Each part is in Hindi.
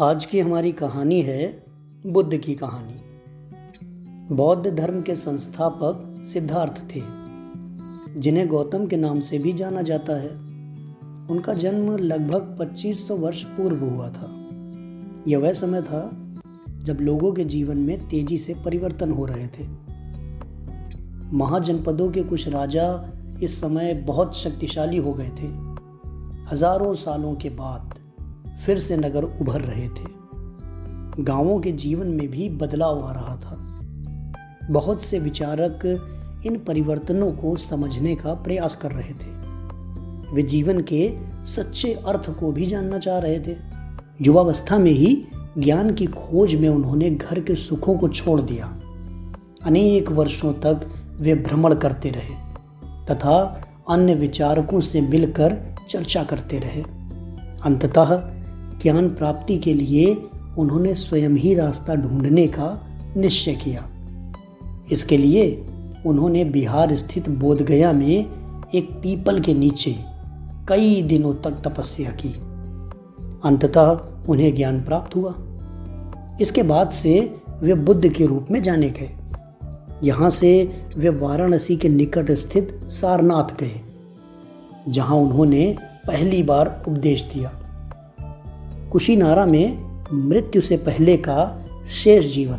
आज की हमारी कहानी है बुद्ध की कहानी। बौद्ध धर्म के संस्थापक सिद्धार्थ थे, जिन्हें गौतम के नाम से भी जाना जाता है। उनका जन्म लगभग 2500 वर्ष पूर्व हुआ था। यह वह समय था जब लोगों के जीवन में तेज़ी से परिवर्तन हो रहे थे। महाजनपदों के कुछ राजा इस समय बहुत शक्तिशाली हो गए थे। हज़ारों सालों के बाद फिर से नगर उभर रहे थे। गाँवों के जीवन में भी बदलाव आ रहा था। बहुत से विचारक इन परिवर्तनों को समझने का प्रयास कर रहे थे। वे जीवन के सच्चे अर्थ को भी जानना चाह रहे थे। युवावस्था में ही ज्ञान की खोज में उन्होंने घर के सुखों को छोड़ दिया। अनेक वर्षों तक वे भ्रमण करते रहे तथा अन्य विचारकों से मिलकर चर्चा करते रहे। अंततः ज्ञान प्राप्ति के लिए उन्होंने स्वयं ही रास्ता ढूँढने का निश्चय किया। इसके लिए उन्होंने बिहार स्थित बोधगया में एक पीपल के नीचे कई दिनों तक तपस्या की। अंततः उन्हें ज्ञान प्राप्त हुआ। इसके बाद से वे बुद्ध के रूप में जाने गए। यहाँ से वे वाराणसी के निकट स्थित सारनाथ गए, जहाँ उन्होंने पहली बार उपदेश दिया। कुशीनारा में मृत्यु से पहले का शेष जीवन।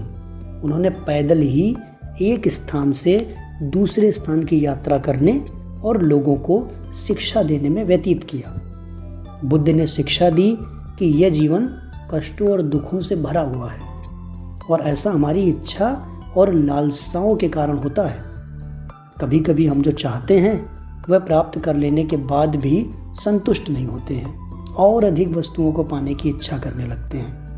उन्होंने पैदल ही एक स्थान से दूसरे स्थान की यात्रा करने और लोगों को शिक्षा देने में व्यतीत किया। बुद्ध ने शिक्षा दी कि यह जीवन कष्टों और दुखों से भरा हुआ है और ऐसा हमारी इच्छा और लालसाओं के कारण होता है। कभी कभी हम जो चाहते हैं, वह प्राप्त कर लेने के बाद भी संतुष्ट नहीं होते हैं। और अधिक वस्तुओं को पाने की इच्छा करने लगते हैं।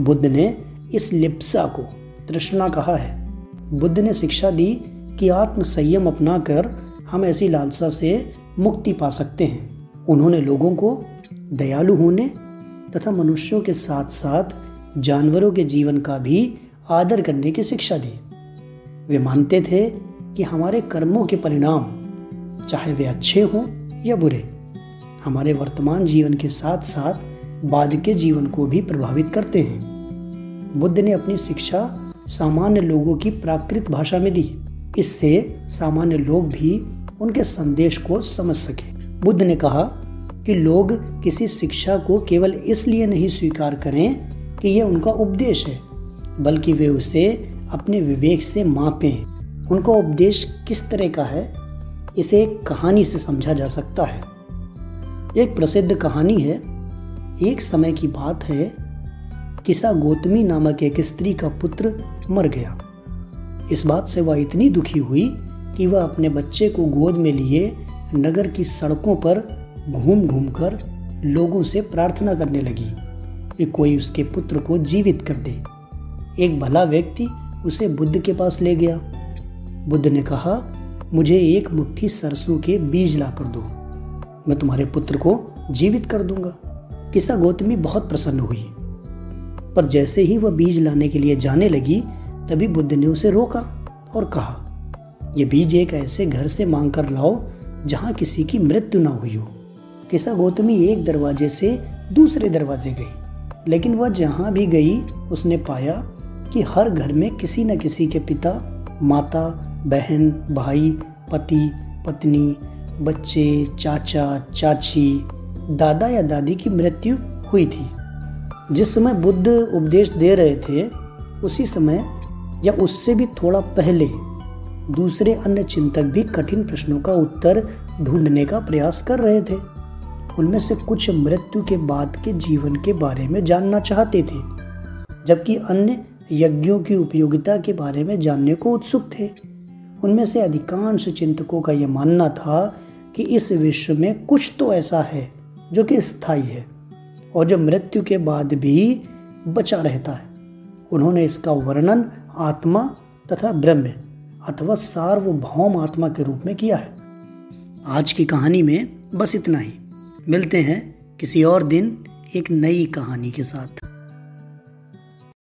बुद्ध ने इस लिप्सा को तृष्णा कहा है। बुद्ध ने शिक्षा दी कि आत्म संयम अपनाकर हम ऐसी लालसा से मुक्ति पा सकते हैं। उन्होंने लोगों को दयालु होने तथा मनुष्यों के साथ साथ जानवरों के जीवन का भी आदर करने की शिक्षा दी। वे मानते थे कि हमारे कर्मों के परिणाम चाहे वे अच्छे हों या बुरे हमारे वर्तमान जीवन के साथ साथ बाद के जीवन को भी प्रभावित करते हैं। बुद्ध ने अपनी शिक्षा सामान्य लोगों की प्राकृत भाषा में दी। इससे सामान्य लोग भी उनके संदेश को समझ सके। बुद्ध ने कहा कि लोग किसी शिक्षा को केवल इसलिए नहीं स्वीकार करें कि यह उनका उपदेश है, बल्कि वे उसे अपने विवेक से मापें। उनका उपदेश किस तरह का है, इसे एक कहानी से समझा जा सकता है। एक प्रसिद्ध कहानी है। एक समय की बात है, किसा गौतमी नामक एक स्त्री का पुत्र मर गया। इस बात से वह इतनी दुखी हुई कि वह अपने बच्चे को गोद में लिए नगर की सड़कों पर घूम घूम कर लोगों से प्रार्थना करने लगी कि कोई उसके पुत्र को जीवित कर दे। एक भला व्यक्ति उसे बुद्ध के पास ले गया। बुद्ध ने कहा, मुझे एक मुट्ठी सरसों के बीज ला कर दो। मैं तुम्हारे पुत्र को जीवित कर दूँगा। किसा गौतमी बहुत प्रसन्न हुई। पर जैसे ही वह बीज लाने के लिए जाने लगी, तभी बुद्ध ने उसे रोका और कहा यह बीज एक ऐसे घर से मांग कर लाओ, जहाँ किसी की मृत्यु ना हुई हो। किसा गौतमी एक दरवाजे से दूसरे दरवाजे गई। लेकिन वह जहाँ भी गई, उसने पाया कि हर घर में किसी न किसी के पिता, माता, बहन, भाई, पति, पत्नी बच्चे, चाचा, चाची, दादा या दादी की मृत्यु हुई थी। जिस समय बुद्ध उपदेश दे रहे थे, उसी समय या उससे भी थोड़ा पहले दूसरे अन्य चिंतक भी कठिन प्रश्नों का उत्तर ढूँढने का प्रयास कर रहे थे। उनमें से कुछ मृत्यु के बाद के जीवन के बारे में जानना चाहते थे, जबकि अन्य यज्ञों की उपयोगिता के बारे में जानने को उत्सुक थे। उनमें से अधिकांश चिंतकों का यह मानना था कि इस विश्व में कुछ तो ऐसा है जो कि स्थायी है और जो मृत्यु के बाद भी बचा रहता है। उन्होंने इसका वर्णन आत्मा तथा ब्रह्म अथवा सार्वभौम आत्मा के रूप में किया है। आज की कहानी में बस इतना ही। मिलते हैं किसी और दिन एक नई कहानी के साथ।